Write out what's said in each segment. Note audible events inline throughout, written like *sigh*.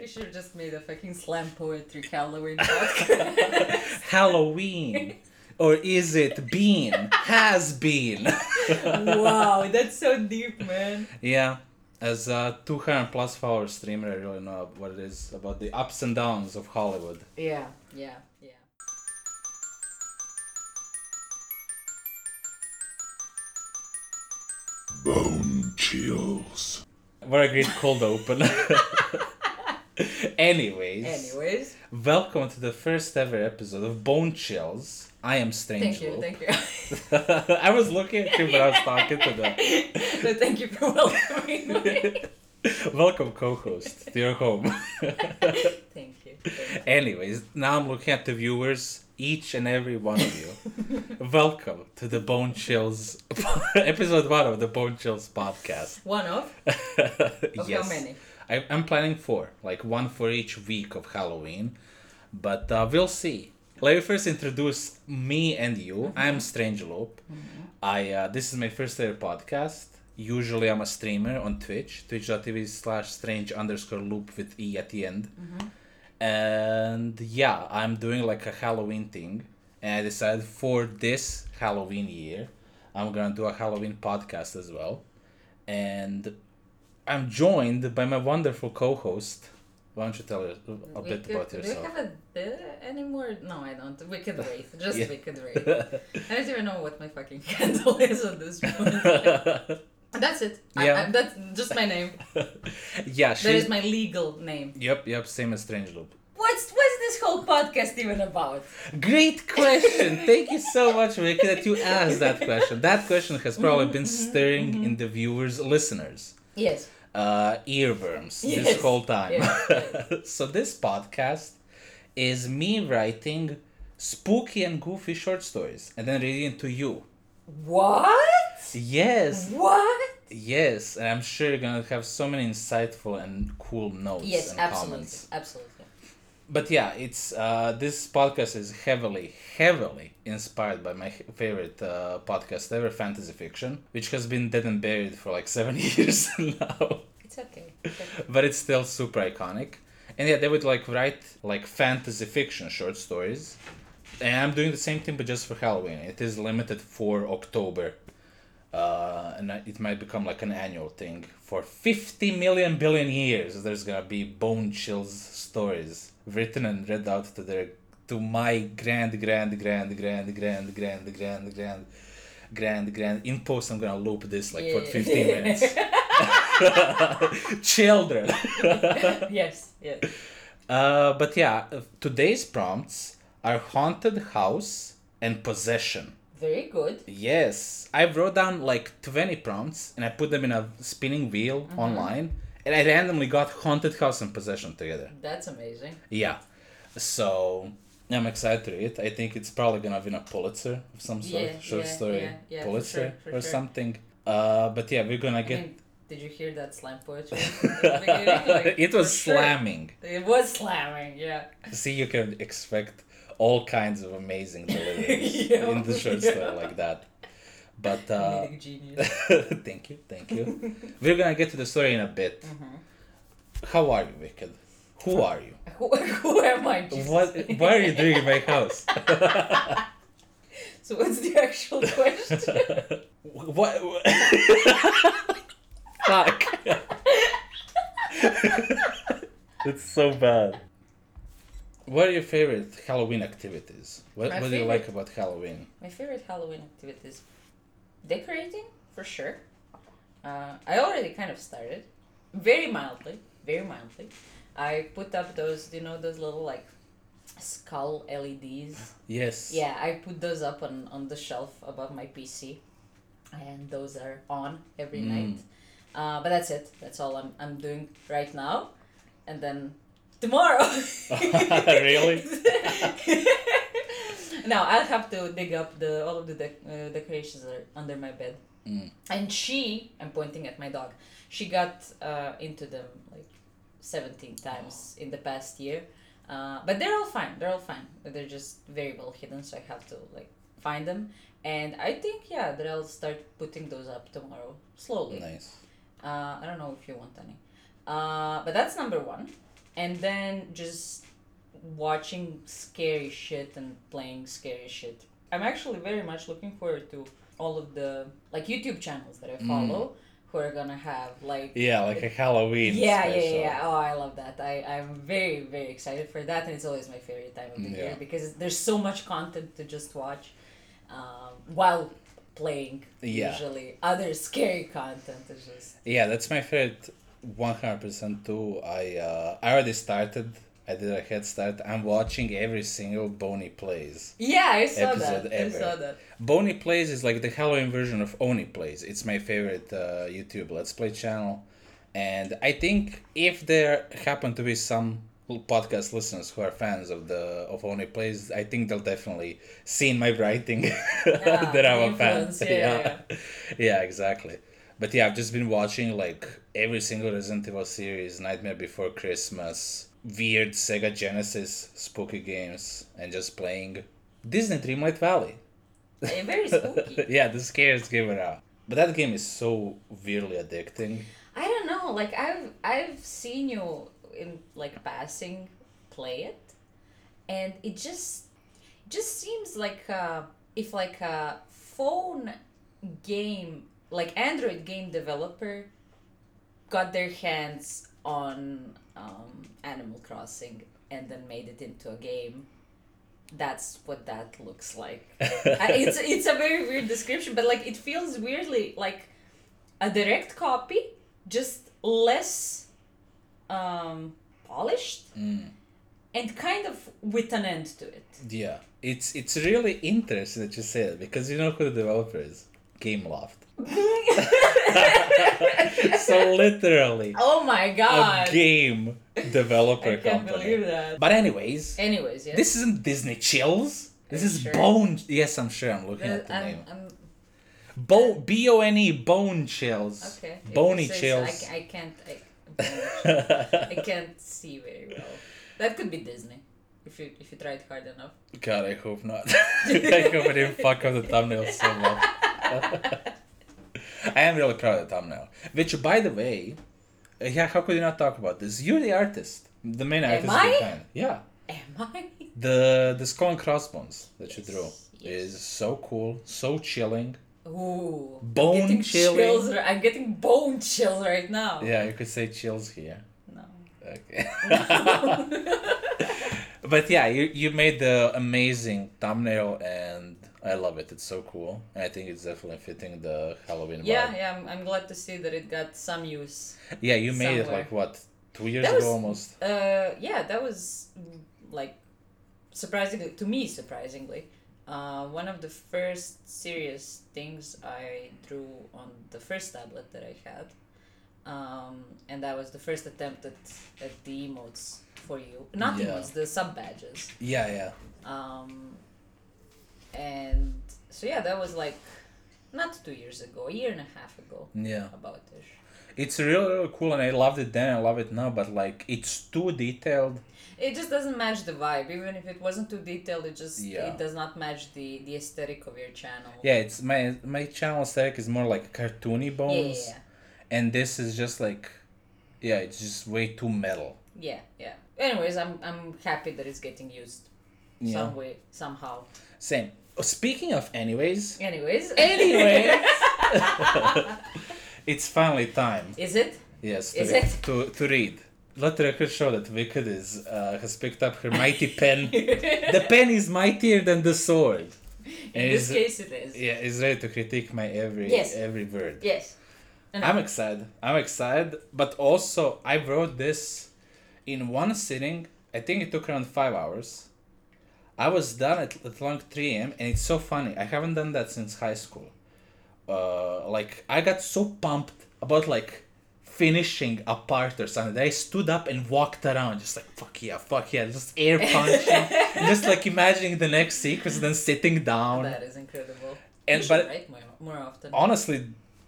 We should have just made a fucking slam poetry Halloween podcast. *laughs* Halloween. Or is it been? Has been. wow, *laughs* that's so deep, man. yeah. As a 200 plus follower streamer, I really know what it is about the ups and downs of Hollywood. Yeah, yeah, yeah. Bone chills. What a great cold open. *laughs* *laughs* Anyways, Anyways, welcome to the first ever episode of Bone Chills. I am Strange thank you, thank you. *laughs* I was looking at you, but I was talking to them. *laughs* so thank you for welcoming me. welcome co-host to your home. Thank you. Thank you. Anyways, now I'm looking at the viewers, each and every one of you. Welcome to the Bone Chills episode one of the Bone Chills podcast. One of? Of yes. how many? I, I'm planning four, like one for each week of Halloween, but uh, we'll see. Let me first introduce me and you. I'm Strange Loop. I uh, this is my first ever podcast. Usually I'm a streamer on Twitch, twitch.tv slash strange underscore loop with E at the end. And yeah, I'm doing like a Halloween thing. And I decided for this Halloween year, I'm gonna do a Halloween podcast as well. And I'm joined by my wonderful co-host. Why don't you tell us a We bit could- about yourself? Do we have a bit anymore? No, I don't. We could *laughs* wait. Just Yeah. we could wait. *laughs* I don't even know what my fucking *laughs* handle is at this point. That's it. Yeah. I, that's just my name. yeah, That she's. is my legal name. Yep, yep, same as Strange Loop. What's what's this whole podcast even about? Great question. Thank you so much, Vicky, that you asked that question. That question has probably been Mm-hmm, stirring in the viewers, listeners, Yes. uh, earworms Yes. this whole time. Yeah, *laughs* so this podcast is me writing spooky and goofy short stories and then reading to you. What? Yes, What? yes, and I'm sure you're gonna have so many insightful and cool notes Yes, and absolutely, comments. absolutely. But yeah, it's uh, this podcast is heavily, heavily inspired by my favorite uh, podcast ever, fantasy fiction, which has been dead and buried for like *laughs* seven years now, It's okay. It's okay. but it's still super iconic. And yeah, they would like write like fantasy fiction short stories, and I'm doing the same thing, but just for Halloween. It is limited for October. Uh, and it might become like an annual thing for 50 million billion years there's gonna be bone chills stories written and read out to their to my grand grand grand grand grand grand grand grand grand grand in post. I'm gonna loop this like for 15 *laughs* minutes. *laughs* Children. *laughs* Yes, yes. uh, but yeah today's prompts are haunted house and possession. Very good. Yes, I wrote down like 20 prompts and I put them in a spinning wheel Mm-hmm. online and I randomly got Haunted House and Possession together. That's amazing. Yeah. So I'm excited to read. I think it's probably gonna win a Pulitzer of some sort, Yeah, short yeah, story yeah, yeah, for Pulitzer sure, for or sure. something. Uh, but yeah, we're gonna I get. mean, did you hear that slam poetry? *laughs* Like, it was for sure. slamming. It was slamming, yeah. See, you can expect all kinds of amazing *laughs* deliveries in the *laughs* short story like that. But *laughs* uh, *laughs* thank you, thank you. *laughs* We're gonna get to the story in a bit. Mm-hmm. How are you, Wicked? Who are you? who, who am I? Jesus? What? What are you doing in my house? So what's the actual question? what? Fuck. it's so bad. What are your favorite Halloween activities? What, My what do you like about Halloween? My favorite Halloween activities, decorating for sure. Uh, I already kind of started, very mildly, very mildly. I put up those, you know, those little like skull LEDs. Yes. Yeah, I put those up on on the shelf above my PC, and those are on every Mm. night. Uh, but that's it. That's all I'm I'm doing right now, and then tomorrow. *laughs* Really? *laughs* now I'll have to dig up the all of the dec- uh, decorations that are under my bed. Mm. And she, I'm pointing at my dog. She got uh, into them like seventeen times in the past year. Uh, but they're all fine. They're all fine. They're just very well hidden, so I have to like find them. And I think yeah that I'll start putting those up tomorrow slowly. Nice. Uh, I don't know if you want any. Uh, but that's number one. and then just watching scary shit and playing scary shit. I'm actually very much looking forward to all of the like YouTube channels that I follow who are gonna have like Yeah, like a Halloween. yeah, yeah, special. yeah, yeah. Oh, I love that. I, I'm very, very excited for that, and it's always my favorite time of the Yeah. year because there's so much content to just watch um, while playing. Yeah. Usually, other scary content is just. Yeah, that's my favorite. One hundred percent too. I uh, I already started. I did a head start. I'm watching every single Boney plays. Yeah, I saw that. ever. I saw that. Boney plays is like the Halloween version of Oney plays. It's my favorite uh, YouTube Let's Play channel, and I think if there happen to be some podcast listeners who are fans of the of Oney plays, I think they'll definitely see in my writing *laughs* that I'm a fan. influence, yeah, yeah, *laughs* yeah, exactly. But yeah, I've just been watching like every single Resident Evil series, Nightmare Before Christmas, weird Sega Genesis spooky games, and just playing Disney Dreamlight Valley. Eh, very spooky. *laughs* yeah, the scariest game around. But that game is so weirdly addicting. I don't know. Like I've I've seen you in like passing play it, and it just just seems like uh, if like a phone game like Android game developer got their hands on um, Animal Crossing and then made it into a game. That's what that looks like. I- *laughs* it's it's a very weird description, but like it feels weirdly like a direct copy, just less um, polished and kind of with an end to it. Yeah, it's it's really interesting that you say that because you know who the developer is? Gameloft. *laughs* so literally Oh my god! a game developer I can't company. believe that. But anyways, Anyways, yeah. this isn't Disney Chills. This is sure? Bone. Yes, I'm sure. I'm looking Uh, at the I'm, name. I'm, Bo B O N E Bone Chills. okay. Bony Chills. I, I can't. I, *laughs* I can't see very well. That could be Disney. If you if you tried hard enough. God, I hope not. *laughs* I hope I didn't fuck up the thumbnail so much. I am really proud of the thumbnail. Which, by the way, uh, yeah, how could you not talk about this? You're the artist, the main artist. Am I? Yeah, Am I? the the skull and crossbones that you drew Yes. is so cool, so chilling. Ooh. Bone I'm getting chilling. chills. I'm getting bone chills right now. Yeah, you could say chills here. No. Okay. *laughs* but yeah, you you made the amazing thumbnail and I love it. It's so cool. And I think it's definitely fitting the Halloween Yeah, vibe. yeah. I'm, I'm glad to see that it got some use. Yeah, you made it like what two years That ago was- almost. Uh, yeah, that was like surprisingly to me surprisingly. Uh, one of the first serious things I drew on the first tablet that I had, um, and that was the first attempt at, at the emotes for you. Not Yeah. emotes, the sub badges. Yeah, yeah. Um, and so yeah, that was like not two years ago, a year and a half ago, Yeah. about this. It's really, really cool and I loved it then, I love it now, but like it's too detailed. It just doesn't match the vibe. Even if it wasn't too detailed, it just Yeah. it does not match the the aesthetic of your channel. Yeah, it's my my channel aesthetic is more like cartoony yeah, bones. yeah, And this is just like yeah, it's just way too metal. yeah, yeah. Anyways, I'm I'm happy that it's getting used Yeah. some way somehow. Same. Oh, speaking of anyways, Anyways. *laughs* Anyways. *laughs* it's finally time. Is it? Yes, to, Is read, it? to to read. Let the record show that Wicked is uh, has picked up her mighty pen. *laughs* the pen is mightier than the sword. In And this case, it is. Yeah, is ready to critique my every Yes. every word. Yes. And I'm excited. I'm excited, but also I wrote this in one sitting. I think it took around five hours. I was done at, at long 3 a.m. and it's so funny. I haven't done that since high school. Uh, like I got so pumped about like finishing a part or something that I stood up and walked around just like fuck yeah, fuck yeah, just air *laughs* punching, just like imagining the next sequence, and then sitting down. that is incredible. And but write more, more often. honestly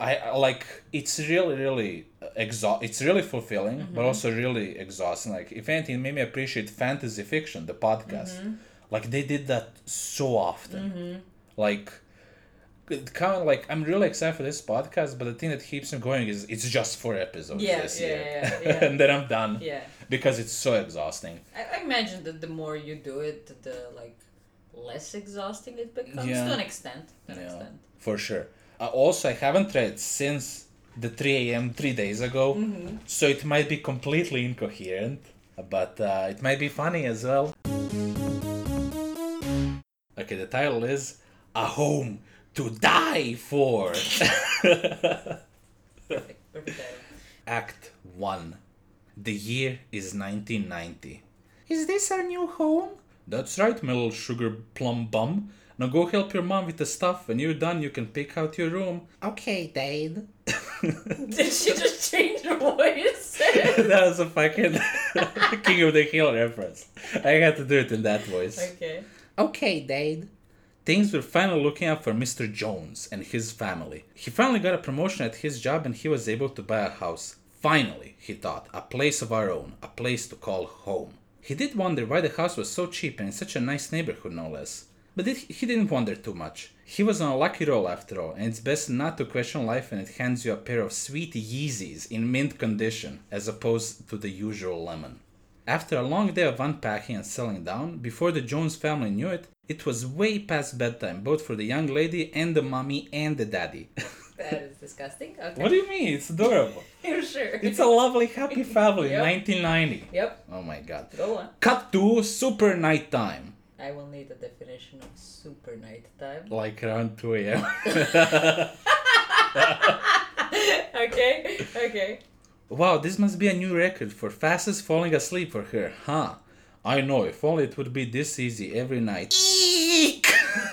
I I like it's really really exhaust it's really fulfilling Mm-hmm. but also really exhausting like if anything it made me appreciate fantasy fiction the podcast Mm-hmm. Like they did that so often like it kind of like i'm really excited for this podcast but the thing that keeps me going is it's just four episodes Yeah, this yeah, year yeah, yeah. *laughs* and then i'm done yeah. because it's so exhausting. I, I imagine that the more you do it, the like less exhausting it becomes to an extent. To an Yeah. extent. For sure. Uh, also, I haven't read since the 3 a.m. three days ago, so it might be completely incoherent, but uh, it might be funny as well. Okay, the title is A Home to Die For. Perfect. Perfect. title. Act 1. The year is 1990. Is this our new home? That's right, my little sugar plum bum. Now go help your mom with the stuff. When you're done, you can pick out your room. Okay, Dad. *laughs* Did she just change her voice? *laughs* that was a fucking *laughs* King of the Hill reference. I had to do it in that voice. okay. Okay, Dade. Things were finally looking up for Mr. Jones and his family. He finally got a promotion at his job and he was able to buy a house. Finally, he thought, a place of our own, a place to call home. He did wonder why the house was so cheap and in such a nice neighborhood, no less. But it, he didn't wonder too much. He was on a lucky roll after all, and it's best not to question life when it hands you a pair of sweet Yeezys in mint condition, as opposed to the usual lemon. After a long day of unpacking and settling down, before the Jones family knew it, it was way past bedtime, both for the young lady and the mommy and the daddy. *laughs* That is disgusting. Okay. what do you mean? It's adorable. *laughs* You're sure? It's a lovely, happy *laughs* family in Yep. 1990. Yep. Oh my god. Go on. Cut to super nighttime. I will need a definition of super night time. Like around 2 a.m. okay. Okay. Wow, this must be a new record for fastest falling asleep for her, huh? I know, if only it would be this easy every night. Eek! *laughs*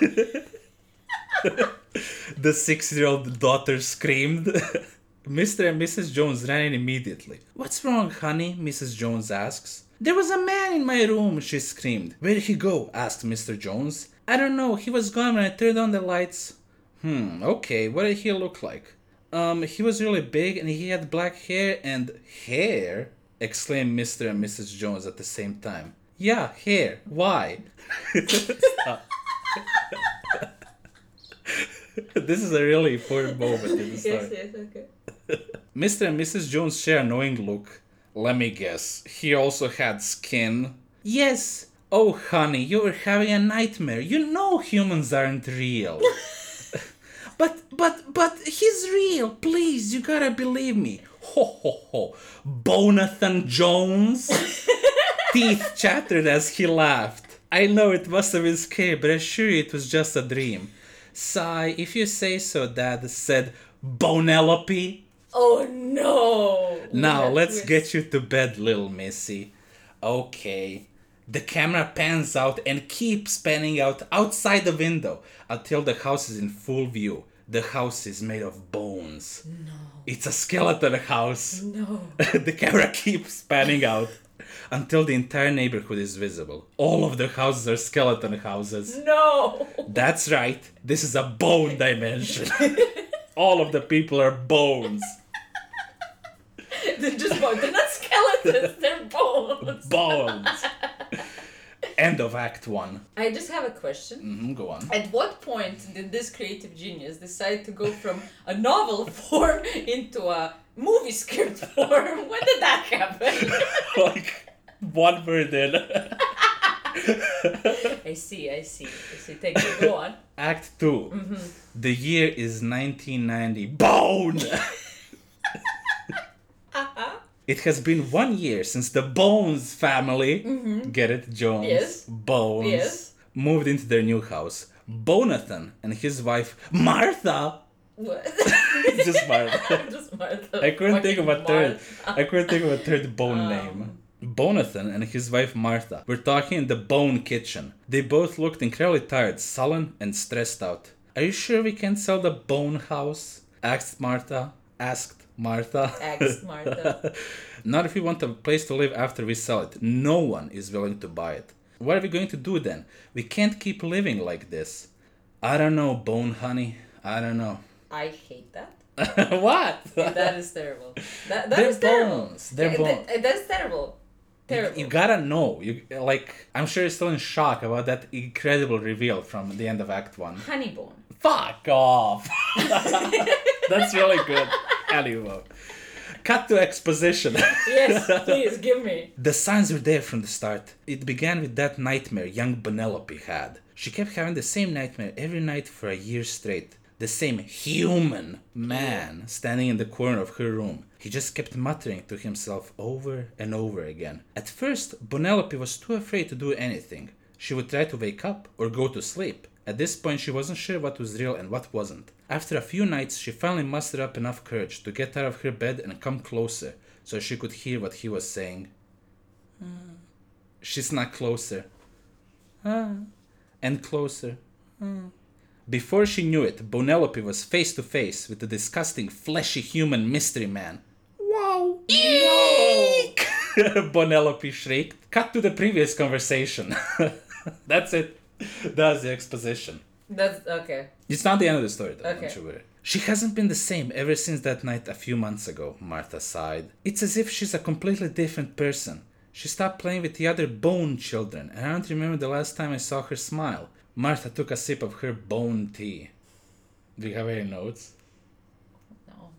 the six year old daughter screamed. *laughs* Mr. and Mrs. Jones ran in immediately. What's wrong, honey? Mrs. Jones asks. There was a man in my room, she screamed. Where'd he go? asked Mr. Jones. I don't know, he was gone when I turned on the lights. Hmm, okay, what did he look like? Um, he was really big and he had black hair and hair, exclaimed Mr. and Mrs. Jones at the same time. Yeah, hair. Why? *laughs* This is a really important moment in the story. Yes. Yes. Okay. Mr. and Mrs. Jones share a knowing look. Let me guess, he also had skin? Yes. Oh, honey, you were having a nightmare. You know humans aren't real. *laughs* but, but, but he's real. Please, you gotta believe me. Ho, ho, ho. Bonathan Jones? *laughs* Teeth chattered as he laughed. I know it must have been scary, but I assure you it was just a dream. Sigh, if you say so, Dad said Bonelope. Oh no. Now That let's twist. get you to bed, little missy. Okay. The camera pans out and keeps panning out outside the window until the house is in full view. The house is made of bones. No. It's a skeleton house. No. *laughs* the camera keeps panning out until the entire neighborhood is visible. All of the houses are skeleton houses. No. That's right. This is a bone dimension. *laughs* All of the people are bones. They're just bones. They're not skeletons. They're bones. Bones. End of Act One. I just have a question. Mm-hmm, go on. At what point did this creative genius decide to go from a novel *laughs* form into a movie script *laughs* form? When did that happen? *laughs* like one word in. I see, I see, I see. Thank you. Go on. Act 2 mm-hmm. The year is 1990. Bone. It has been one year since the Bones family, get it, Jones, Yes. Bones, Yes. moved into their new house. Bonathan and his wife Martha. What? *laughs* Just Martha. *laughs* just Martha. I couldn't think of a third. Martha. I couldn't think of a third bone *laughs* Um. name. Bonathan and his wife Martha were talking in the bone kitchen. They both looked incredibly tired, sullen, and stressed out. Are you sure we can sell the bone house? asked Martha. Asked Martha. Martha. *laughs* Not if we want a place to live after we sell it. No one is willing to buy it. What are we going to do then? We can't keep living like this. I don't know, Bone Honey. I don't know. I hate that. *laughs* what? That is terrible. That, that They're is terrible. bones. They're bones. th- that's terrible. You, Terrible. you gotta know. You like. I'm sure you're still in shock about that incredible reveal from the end of Act One. Honeybone. Fuck off. *laughs* That's really good. Anyway, Cut to exposition. Yes, *laughs* please give me. The signs were there from the start. It began with that nightmare young Bonelope had. She kept having the same nightmare every night for a year straight. The same human man standing in the corner of her room. He just kept muttering to himself over and over again. At first, Bonelope was too afraid to do anything. She would try to wake up or go to sleep. At this point, she wasn't sure what was real and what wasn't. After a few nights, she finally mustered up enough courage to get out of her bed and come closer so she could hear what he was saying. She snuck closer. Ah. And closer. Before she knew it, Bonelope was face to face with the disgusting, fleshy human mystery man. Wow! Eek! *laughs* Bonelope shrieked. Cut to the previous conversation. *laughs* That's it. That's the exposition. That's okay. It's not the end of the story, though. Okay. Don't you worry. She hasn't been the same ever since that night a few months ago, Martha sighed. It's as if she's a completely different person. She stopped playing with the other bone children, and I don't remember the last time I saw her smile. Martha took a sip of her bone tea. Do you have any notes? No.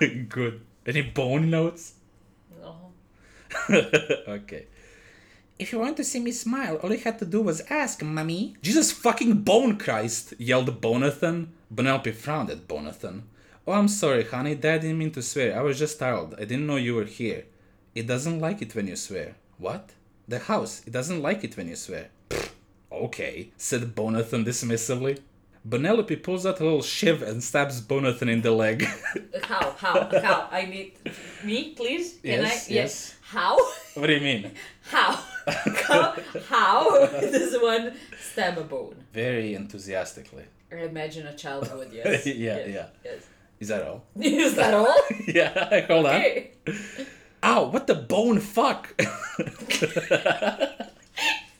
*laughs* Good. Any bone notes? No. *laughs* okay. If you want to see me smile, all you had to do was ask, mummy. Jesus fucking bone Christ, yelled Bonathan. Bonelope frowned at Bonathan. Oh, I'm sorry, honey, Dad didn't mean to swear. I was just startled. I didn't know you were here. It doesn't like it when you swear. What? The house. It doesn't like it when you swear. Pfft, okay, said Bonathan dismissively. Bonelope pulls out a little shiv and stabs Bonathan in the leg. *laughs* How? How? How? I need me, please. Can Yes, I? yes. How? what do you mean? *laughs* How? How? *laughs* How does one stab a bone? Very enthusiastically. I imagine a child would. *laughs* Yes. Yeah, yes. yeah. Yes. Is that all? *laughs* Is that all? yeah, hold on. Ow, what the bone fuck?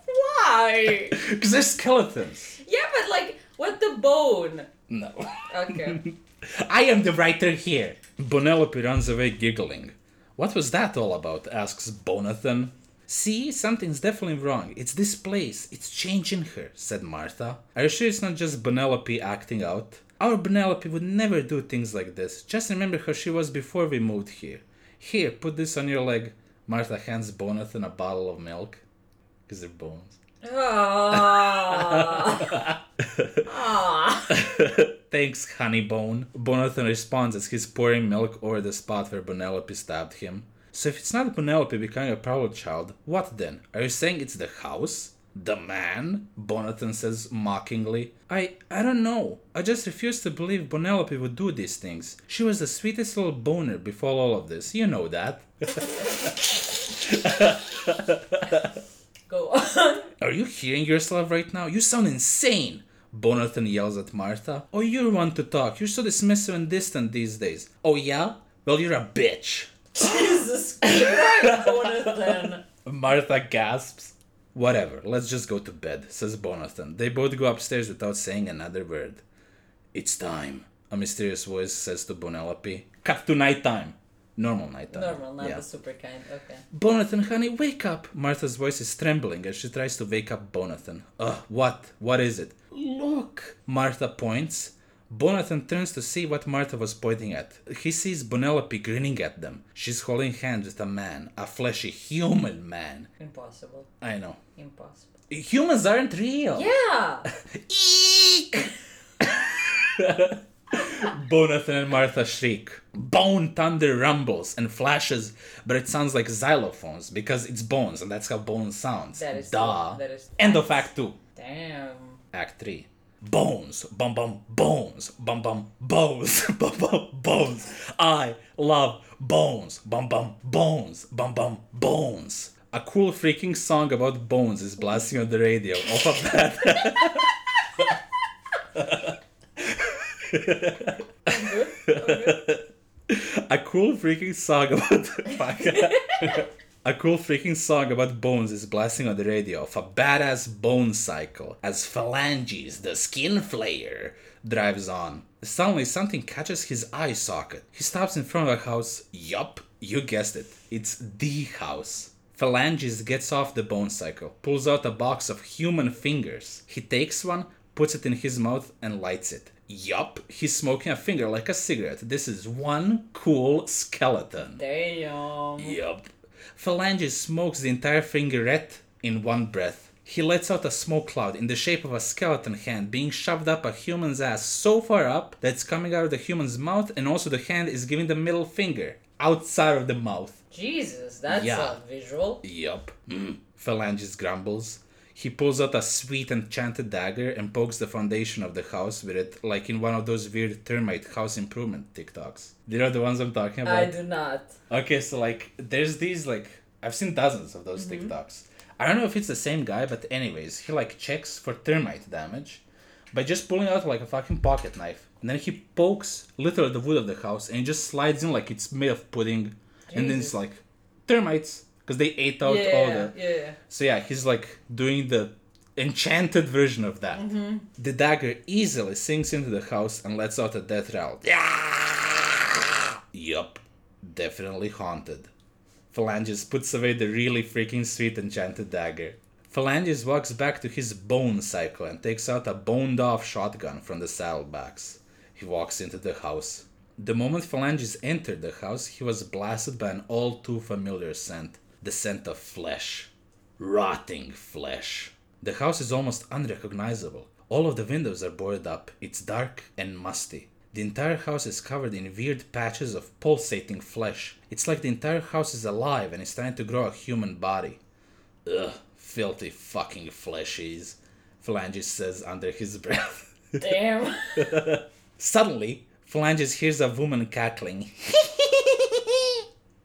Why? Because they're skeletons. Yeah, but like, what the bone? No. Okay. I am the writer here. Bonelope runs away giggling. What was that all about? asks Bonathan. See, something's definitely wrong. It's this place. It's changing her, said Martha. Are you sure it's not just Bonelope acting out? Our Bonelope would never do things like this. Just remember how she was before we moved here. Here, put this on your leg. Martha hands Bonathan a bottle of milk. Because they're bones. Ah. *laughs* *laughs* Ah. *laughs* Thanks, Honeybone. Bonathan responds as he's pouring milk over the spot where Bonelope stabbed him. So if it's not Bonelope becoming a proud child, what then? Are you saying it's the house? The man? Bonathan says mockingly. I I don't know. I just refuse to believe Bonelope would do these things. She was the sweetest little boner before all of this. You know that. Go on. *laughs* Are you hearing yourself right now? You sound insane! Bonathan yells at Martha. Oh, you're one to talk. You're so dismissive and distant these days. Oh, yeah? Well, you're a bitch. Jesus Christ, Jonathan. Martha gasps. Whatever, let's just go to bed, says Bonathan. They both go upstairs without saying another word. It's time, a mysterious voice says to Bonelope. Cut to nighttime. Normal nighttime. Normal, not Yeah. the super kind. Okay. Bonathan, honey, wake up! Martha's voice is trembling as she tries to wake up Bonathan. Ugh, what? What is it? Look! Martha points. Bonathan turns to see what Martha was pointing at. He sees Bonelope grinning at them. She's holding hands with a man, a fleshy human man. Impossible. I know. Impossible. Humans aren't real! Yeah. *laughs* Eek! Bonathan and Martha shriek. Bone thunder rumbles and flashes, but it sounds like xylophones because it's bones and that's how bones sounds. That is Duh. That is. End of Act 2. Damn. Act 3. Bones, bum bum, bones, bum bum, bones, *laughs* bum bum, bones. I love bones, bum bum, bones, bum bum, bones. A cool freaking song about bones is blasting on the radio. Off of that. *laughs* a cool freaking song about. *laughs* a cool freaking song about bones is blasting on the radio of a badass bone cycle as Phalanges, the skin flayer, drives on. Suddenly something catches his eye socket. He stops in front of a house. Yup, you guessed it. It's the house. Phalanges gets off the bone cycle, pulls out a box of human fingers. He takes one, puts it in his mouth, and lights it. Yup, he's smoking a finger like a cigarette. This is one cool skeleton. Damn. Yup. Phalanges smokes the entire fingerette in one breath. He lets out a smoke cloud in the shape of a skeleton hand being shoved up a human's ass so far up that it's coming out of the human's mouth, and also the hand is giving the middle finger outside of the mouth. Jesus, that's Yeah. a visual. Yup. Mm. Phalanges grumbles. He pulls out a sweet enchanted dagger and pokes the foundation of the house with it, like in one of those weird termite house improvement TikToks. Do you know the ones I'm talking about? I do not. Okay, so like there's these like I've seen dozens of those mm-hmm. TikToks. I don't know if it's the same guy, but anyways, he like checks for termite damage by just pulling out like a fucking pocket knife. And then he pokes literally the wood of the house and he just slides in like it's made of pudding. And then it's like termites because they ate out yeah, all the yeah, yeah. so yeah, he's like doing the enchanted version of that. Mm-hmm. The dagger easily sinks into the house and lets out a death rattle. Yeah! Yup, definitely haunted. Phalanges puts away the really freaking sweet enchanted dagger. Phalanges walks back to his bone cycle and takes out a boned off shotgun from the saddlebags. He walks into the house. The moment Phalanges entered the house, he was blasted by an all too familiar scent the scent of flesh. Rotting flesh. The house is almost unrecognizable. All of the windows are boarded up. It's dark and musty. The entire house is covered in weird patches of pulsating flesh. It's like the entire house is alive and is trying to grow a human body. Ugh, filthy fucking fleshies, Phalanges says under his breath. Damn. *laughs* Suddenly, Phalanges hears a woman cackling. *laughs*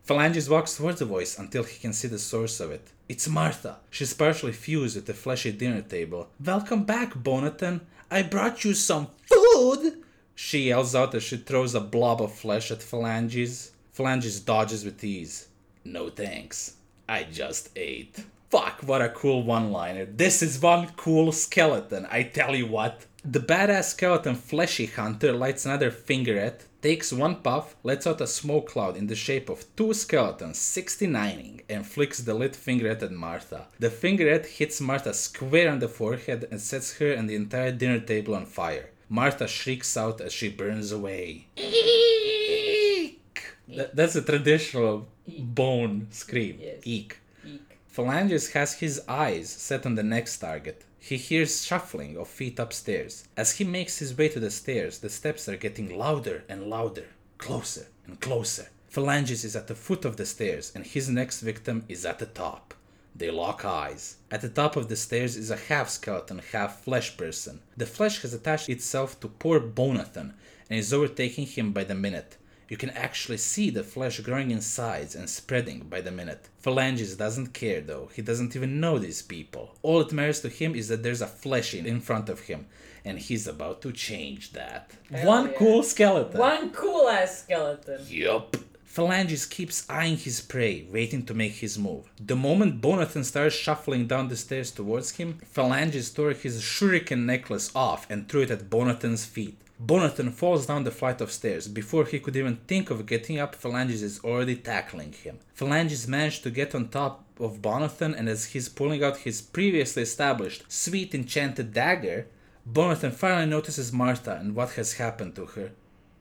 Phalanges walks towards the voice until he can see the source of it. It's Martha. She's partially fused with the fleshy dinner table. Welcome back, Bonathan. I brought you some food! She yells out as she throws a blob of flesh at Phalanges. Phalanges dodges with ease. No thanks. I just ate. Fuck, what a cool one liner. This is one cool skeleton, I tell you what. The badass skeleton Fleshy Hunter lights another fingerette, takes one puff, lets out a smoke cloud in the shape of two skeletons 69ing, and flicks the lit fingerette at Martha. The fingerette hits Martha square on the forehead and sets her and the entire dinner table on fire. Martha shrieks out as she burns away. Eek! That- that's a traditional bone scream. Yes. Eek. Eek. Phalanges has his eyes set on the next target. He hears shuffling of feet upstairs. As he makes his way to the stairs, the steps are getting louder and louder, closer and closer. Phalanges is at the foot of the stairs, and his next victim is at the top. They lock eyes. At the top of the stairs is a half skeleton, half flesh person. The flesh has attached itself to poor Bonathan and is overtaking him by the minute. You can actually see the flesh growing in size and spreading by the minute. Phalanges doesn't care though, he doesn't even know these people. All that matters to him is that there's a flesh in, in front of him, and he's about to change that. Hell One yeah. cool skeleton. One cool ass skeleton. Yup. Phalanges keeps eyeing his prey, waiting to make his move. The moment Bonathan starts shuffling down the stairs towards him, Phalanges tore his shuriken necklace off and threw it at Bonathan's feet. Bonathan falls down the flight of stairs. Before he could even think of getting up, Phalanges is already tackling him. Phalanges managed to get on top of Bonathan, and as he's pulling out his previously established sweet enchanted dagger, Bonathan finally notices Martha and what has happened to her.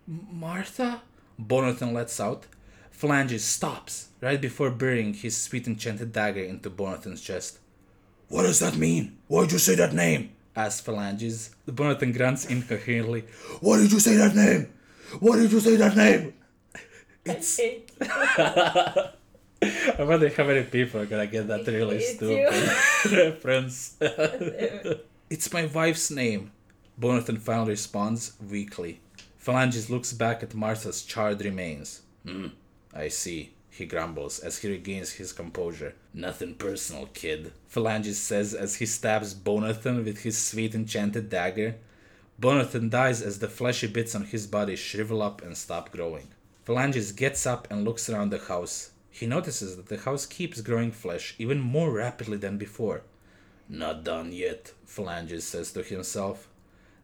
Martha? Bonathan lets out. Phalanges stops right before burying his sweet enchanted dagger into Bonathan's chest. What does that mean? Why'd you say that name? Asked Phalanges. Bonathan grunts incoherently. Why did you say that name? Why did you say that name? It's. *laughs* I wonder how many people are gonna get that really stupid *laughs* reference. *laughs* it's my wife's name. Bonathan finally responds weakly. Phalanges looks back at Martha's charred remains. Hmm, I see, he grumbles as he regains his composure. Nothing personal, kid, Phalanges says as he stabs Bonathan with his sweet enchanted dagger. Bonathan dies as the fleshy bits on his body shrivel up and stop growing. Phalanges gets up and looks around the house. He notices that the house keeps growing flesh even more rapidly than before. Not done yet, Phalanges says to himself.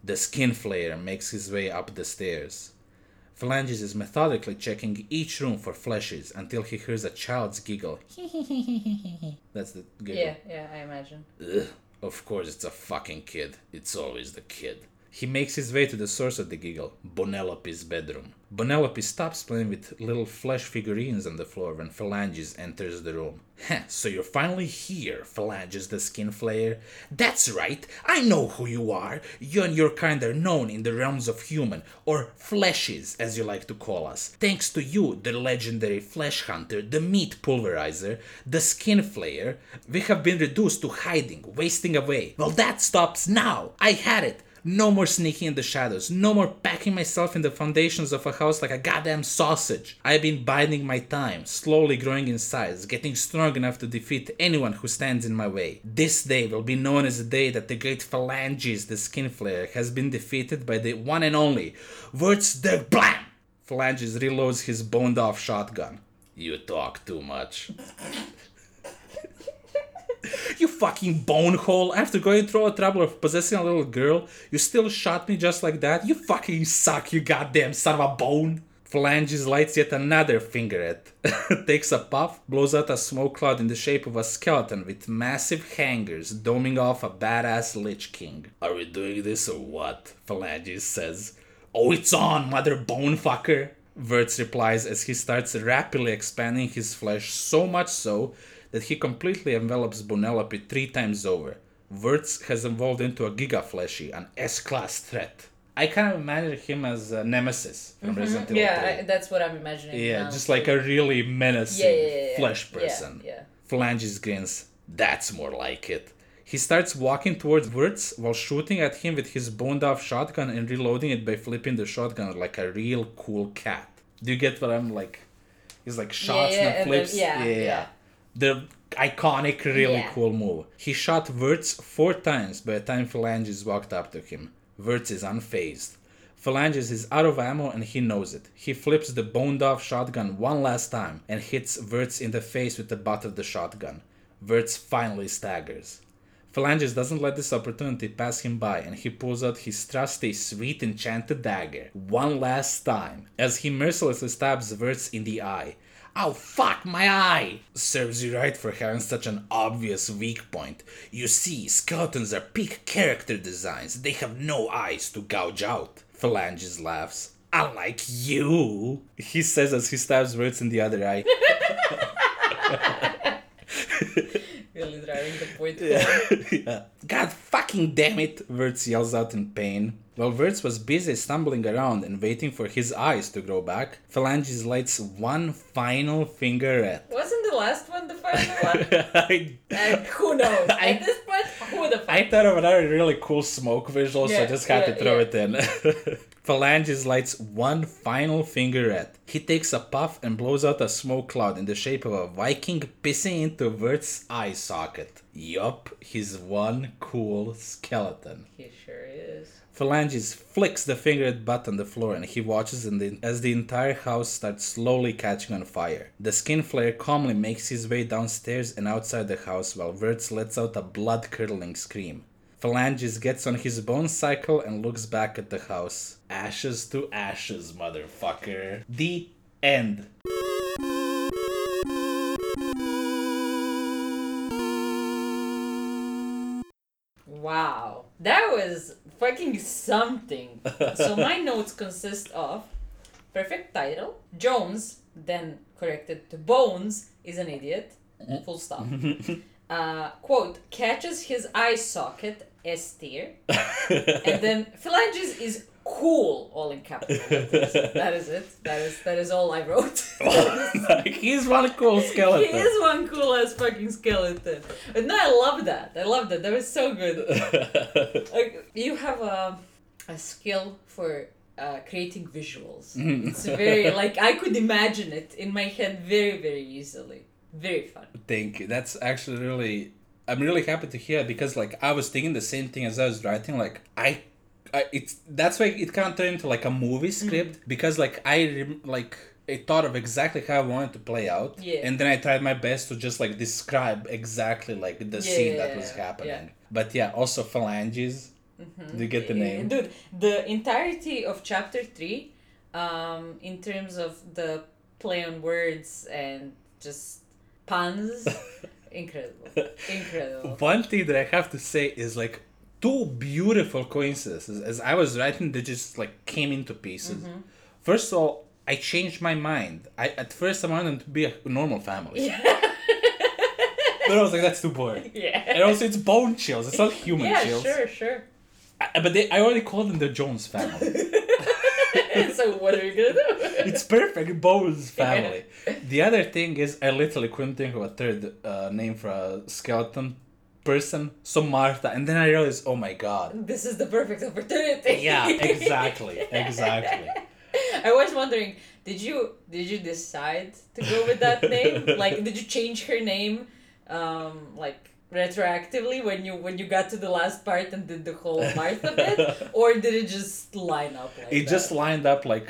The skin flayer makes his way up the stairs. Phalanges is methodically checking each room for flashes until he hears a child's giggle. *laughs* That's the giggle. Yeah, yeah, I imagine. Ugh. Of course, it's a fucking kid. It's always the kid. He makes his way to the source of the giggle, Bonelope's bedroom. Bonelope stops playing with little flesh figurines on the floor when Phalanges enters the room. Heh, so you're finally here, Phalanges the Skin Flayer. That's right, I know who you are. You and your kind are known in the realms of human, or fleshes, as you like to call us. Thanks to you, the legendary flesh hunter, the meat pulverizer, the skin flayer, we have been reduced to hiding, wasting away. Well, that stops now. I had it. No more sneaking in the shadows. No more packing myself in the foundations of a house like a goddamn sausage. I've been biding my time, slowly growing in size, getting strong enough to defeat anyone who stands in my way. This day will be known as the day that the great Phalanges, the skin has been defeated by the one and only the Blam! Phalanges reloads his boned off shotgun. You talk too much. Fucking bonehole! After going through all the trouble of possessing a little girl, you still shot me just like that? You fucking suck, you goddamn son of a bone! Phalanges lights yet another fingerette, *laughs* takes a puff, blows out a smoke cloud in the shape of a skeleton with massive hangers doming off a badass Lich King. Are we doing this or what? Phalanges says. Oh, it's on, mother bone fucker! Wirtz replies as he starts rapidly expanding his flesh so much so that he completely envelops Bonelope three times over. Wirtz has evolved into a Giga Fleshy, an S-class threat. I kind of imagine him as a nemesis from mm-hmm. Resident Evil Yeah, 3. I, that's what I'm imagining. yeah, now, just like a really menacing yeah, yeah, yeah, yeah. flesh person. Yeah. Phalanges grins. That's more like it. He starts walking towards Wirtz while shooting at him with his boned off shotgun and reloading it by flipping the shotgun like a real cool cat. Do you get what I'm like? He's like shots yeah, and and then- flips. yeah, yeah. The iconic, really Yeah. cool move. He shot Wirtz four times by the time Phalanges walked up to him. Wirtz is unfazed. Phalanges is out of ammo and he knows it. He flips the boned off shotgun one last time and hits Wirtz in the face with the butt of the shotgun. Wirtz finally staggers. Phalanges doesn't let this opportunity pass him by and he pulls out his trusty sweet enchanted dagger one last time as he mercilessly stabs Wirtz in the eye. Oh fuck, my eye! Serves you right for having such an obvious weak point. You see, skeletons are peak character designs. They have no eyes to gouge out. Phalanges laughs. Unlike you, he says as he stabs Wirtz in the other eye. *laughs* Really driving the point home. *laughs* Yeah. God fucking damn it! Wirtz yells out in pain. While Wirtz was busy stumbling around and waiting for his eyes to grow back, Phalanges lights one final fingerette. Wasn't the last one the final *laughs* one? I, and who knows? *laughs* I- At this point, who the fuck? I thought of another really cool smoke visual, so I just had yeah, to throw yeah. it in. *laughs* Phalanges lights one final fingerette. He takes a puff and blows out a smoke cloud in the shape of a Viking pissing into Wirtz's eye socket. Yup, he's one cool skeleton. He sure is. Phalanges flicks the fingerette butt on the floor and he watches the, as the entire house starts slowly catching on fire. The skin flayer calmly makes his way downstairs and outside the house while Wirtz lets out a blood curdling scream. Phalanges gets on his bone cycle and looks back at the house. Ashes to ashes, motherfucker. The end. Wow. That was fucking something. so *laughs* my notes consist of perfect title. Jones, then corrected to Bones, is an idiot. Full stop. *laughs* Uh, quote, catches his eye socket, S tier. *laughs* and then Phalanges is cool, all in capital letters. That is it. That is that is all I wrote. *laughs* *laughs* He's one cool skeleton he is one cool ass fucking skeleton. But no, I love that. I love that. That was so good. *laughs* Like you have a a skill for uh, creating visuals. It's very like I could imagine it in my head very very easily. Very fun. Thank you. That's actually really. I'm really happy to hear because like I was thinking the same thing as I was writing. Like I, I it's that's why it kind of turned into like a movie Mm-hmm. script because like I like I thought of exactly how I wanted to play out. Yeah. And then I tried my best to just like describe exactly like the Yeah, scene that was happening. yeah. But yeah, also phalanges. Do you get the name? Dude, the entirety of chapter 3, um, in terms of the play on words and just puns, *laughs* incredible, incredible. One thing that I have to say is like two beautiful coincidences. As I was writing, they just like came into pieces. Mm-hmm. First of all, I changed my mind. I at first I wanted them to be a normal family. *laughs* but I was like, that's too boring. *laughs* Yeah. And also, it's bone chills. It's not human yeah, chills. sure, sure. I- but they, I already called them the Jones family. *laughs* so what are you gonna do? it's perfect. Bones family. The other thing is, I literally couldn't think of a third uh, name for a skeleton person. So Martha, and then I realized, oh my god. This is the perfect opportunity. Yeah, *laughs* exactly, exactly. I was wondering, did you did you decide to go with that *laughs* name? like, did you change her name, um, like retroactively when you when you got to the last part and did the whole Martha bit, *laughs* or did it just line up like It that? just lined up like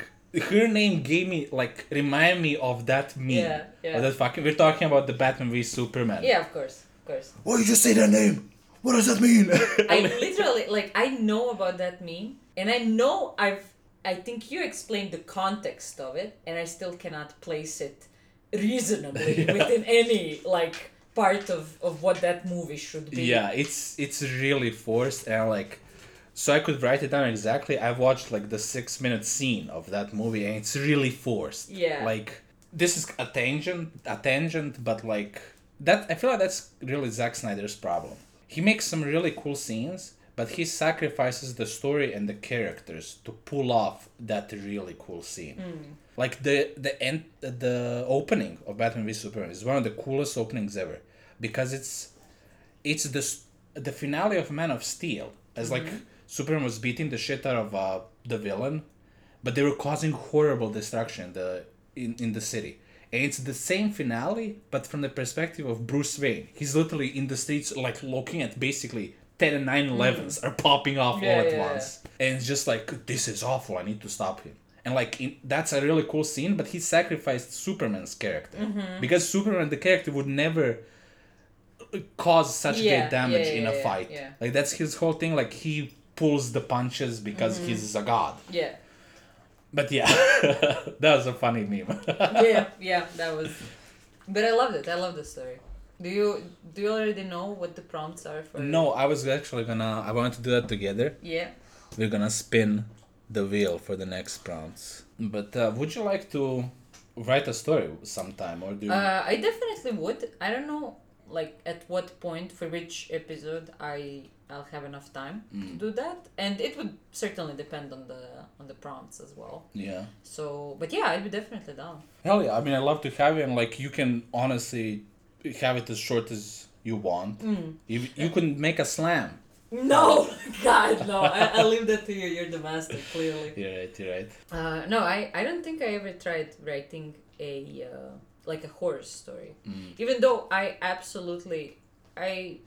her name gave me like remind me of that meme. Yeah, yeah. Of that fucking. We're talking about the Batman v Superman. yeah, of course, of course. Why did you say that name? What does that mean? *laughs* I literally like I know about that meme, and I know I've I think you explained the context of it, and I still cannot place it reasonably *laughs* Yeah. within any like part of of what that movie should be. Yeah, it's it's really forced and like so I could write it down exactly. I've watched like the six minute scene of that movie and it's really forced. Yeah. Like this is a tangent a tangent, but like that I feel like that's really Zack Snyder's problem. He makes some really cool scenes, but he sacrifices the story and the characters to pull off that really cool scene. Like the the end the opening of Batman v Superman is one of the coolest openings ever because it's it's the the finale of Man of Steel as like Superman was beating the shit out of uh, the villain, but they were causing horrible destruction the in, in the city. And it's the same finale, but from the perspective of Bruce Wayne. He's literally in the streets, like looking at basically 10 and 9 11s are popping off Yeah, all at yeah, yeah. once. And it's just like, this is awful, I need to stop him. And like, in, that's a really cool scene, but he sacrificed Superman's character. Mm-hmm. Because Superman, the character, would never cause such Yeah, great damage yeah, in a yeah, fight. yeah. Like that's his whole thing. Like he pulls the punches because Mm-hmm. he's a god. Yeah. But yeah, *laughs* that was a funny meme. yeah, yeah, *laughs* that was. But I loved it. I love the story. Do you do you already know what the prompts are for? no, I was actually gonna. I wanted to do that together. Yeah. We're gonna spin the wheel for the next prompts. But uh, would you like to write a story sometime, or do you? Uh, I definitely would. I don't know, like at what point for which episode I I'll have enough time Mm. to do that, and it would certainly depend on the on the prompts as well. yeah. So, but yeah, I'd be definitely down. Hell yeah! I mean, I love to have it, and like you can honestly have it as short as you want. Mm. You you can make a slam. No, *laughs* God, no! I, I'll leave that to you. You're the master, clearly. You're right. You're right. Uh, no, I, I don't think I ever tried writing a uh, like a horror story. Mm. Even though I absolutely I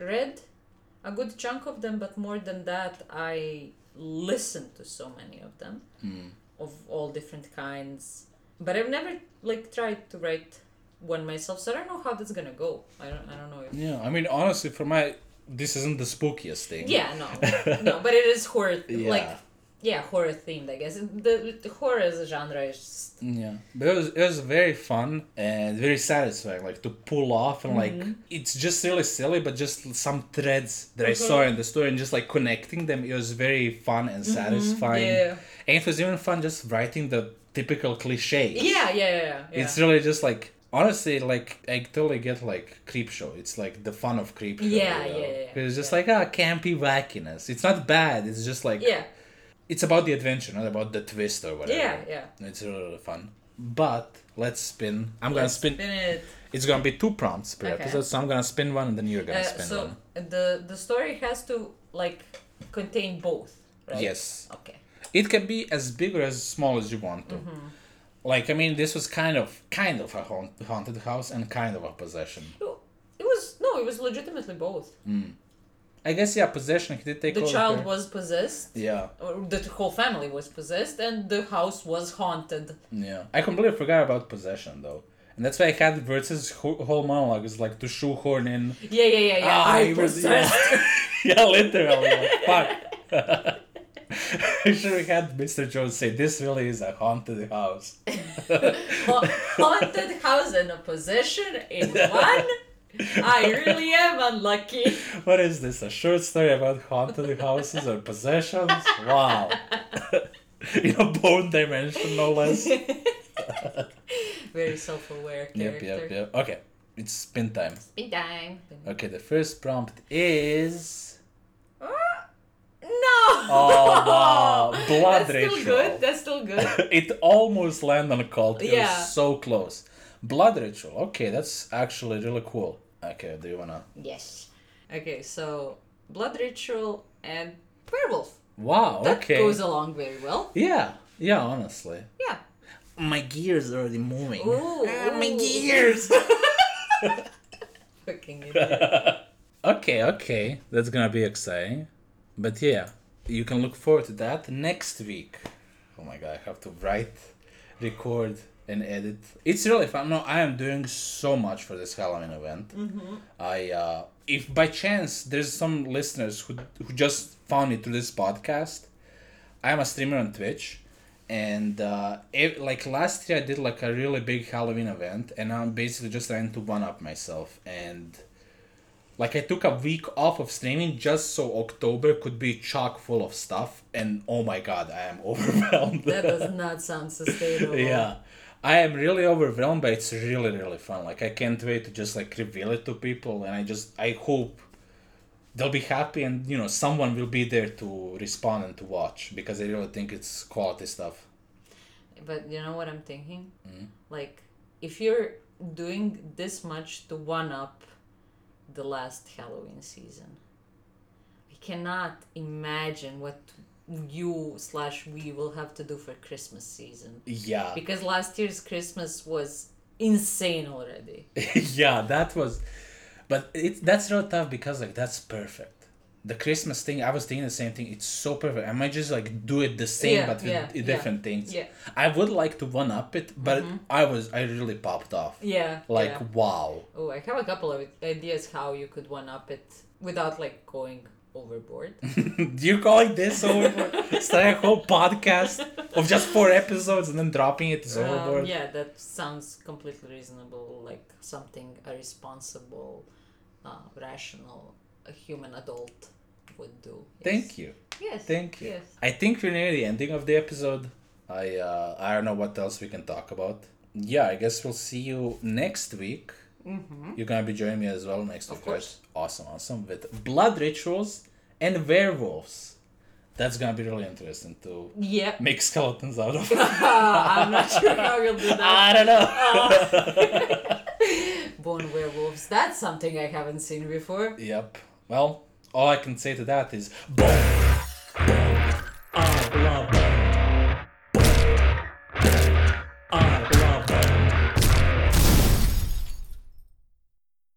read a good chunk of them, but more than that, I listened to so many of them Mm. of all different kinds. But I've never like tried to write one myself, so I don't know how that's gonna go. I don't I don't know if Yeah, I mean, honestly, for my this isn't the spookiest thing. yeah no no, *laughs* but it is horror Yeah. like yeah horror themed I guess. The, the horror as a genre is just Yeah, but it was it was very fun and very satisfying, like to pull off and like Mm-hmm. it's just really silly, but just some threads that I saw in the story and just like connecting them, it was very fun and satisfying. Mm-hmm. yeah. And it was even fun just writing the typical cliches. Yeah, yeah, yeah, yeah. It's really just like honestly like I totally get like creep show. It's like the fun of creep show. Yeah, you know? yeah, yeah, It's just like ah campy wackiness. It's not bad. It's just like yeah, it's about the adventure, not about the twist or whatever. yeah, yeah. It's really, really fun. But let's spin. I'm gonna spin. spin it. It's gonna be two prompts per Okay. episode, so I'm gonna spin one and then you're gonna Uh, spin so one. the the story has to like contain both, right? Yes. Okay. It can be as big or as small as you want to. Mm-hmm. Like I mean, this was kind of kind of a haunt, haunted house and kind of a possession. It was no, it was legitimately both. I guess yeah, possession. He did take The child was possessed, Yeah, or the whole family was possessed, and the house was haunted. yeah. I completely forgot about possession though, and that's why I had Wirtz's whole monologue is like to shoehorn in. Yeah, yeah, yeah, yeah. Ah, I was- yeah, *laughs* yeah, literally. Like, *laughs* fuck. *laughs* I should have had Mr. Jones say this really is a haunted house. Ha- haunted house and a possession in one. I really am unlucky. *laughs* What is this? A short story about haunted houses or possessions? Wow. *laughs* In a bone dimension, no less. *laughs* Very self-aware Yep, character. yep, yep. yep. Okay, it's spin time. Big time. Okay, the first prompt is. Uh, no. Oh, wow. Blood That's ritual. still good. That's still good. it almost landed on a cult. It Yeah. was so close. Blood ritual. Okay, that's actually really cool. Okay, do you wanna? yes. Okay, so blood ritual and werewolf. Wow. That okay. goes along very well. Yeah. Yeah. Honestly. Yeah. My gears are already moving. Ooh, Ah, my gears. *laughs* Fucking idiot. *laughs* okay. Okay. That's gonna be exciting. But yeah, you can look forward to that next week. Oh my god, I have to write, record, and edit. It's really fun. No, I am doing so much for this Halloween event. Mm-hmm. I uh, if by chance there's some listeners who who just found me through this podcast, I am a streamer on Twitch, and uh, like last year I did like a really big Halloween event, and I'm basically just trying to one up myself and. Like I took a week off of streaming just so October could be chock full of stuff, and oh my god, I am *laughs* overwhelmed. that does not sound sustainable. *laughs* yeah i am really overwhelmed but it's really really fun like i can't wait to just like reveal it to people and i just i hope they'll be happy and you know someone will be there to respond and to watch because i really think it's quality stuff But you know what I'm thinking? Mm. Like, if you're doing this much to one up the last Halloween season, I cannot imagine what you slash we will have to do for Christmas season. yeah Because last year's Christmas was insane already. *laughs* yeah that was but it's that's real tough because like that's perfect the christmas thing i was thinking the same thing it's so perfect i might just like do it the same Yeah, but with yeah, yeah, different things Yeah. i would like to one up it but i was i really popped off Yeah. like yeah. wow Oh, I have a couple of ideas how you could one up it without like going overboard. *laughs* do you calling this overboard *laughs* starting a whole podcast of just four episodes and then dropping it is Um, overboard yeah, that sounds completely reasonable. Like something a responsible, uh, rational, a human adult would do. thank you Yes. thank you Yes. i think we're near the ending of the episode i uh i don't know what else we can talk about yeah i guess we'll see you next week Mm-hmm. you're gonna be joining me as well next Of week course. awesome awesome with blood rituals and werewolves that's gonna be really interesting to Yep. make skeletons out of *laughs* I'm not sure how we'll do that. i don't know *laughs* Bone werewolves. That's something I haven't seen before. Yep. Well, all I can say to that is boom, boom. I love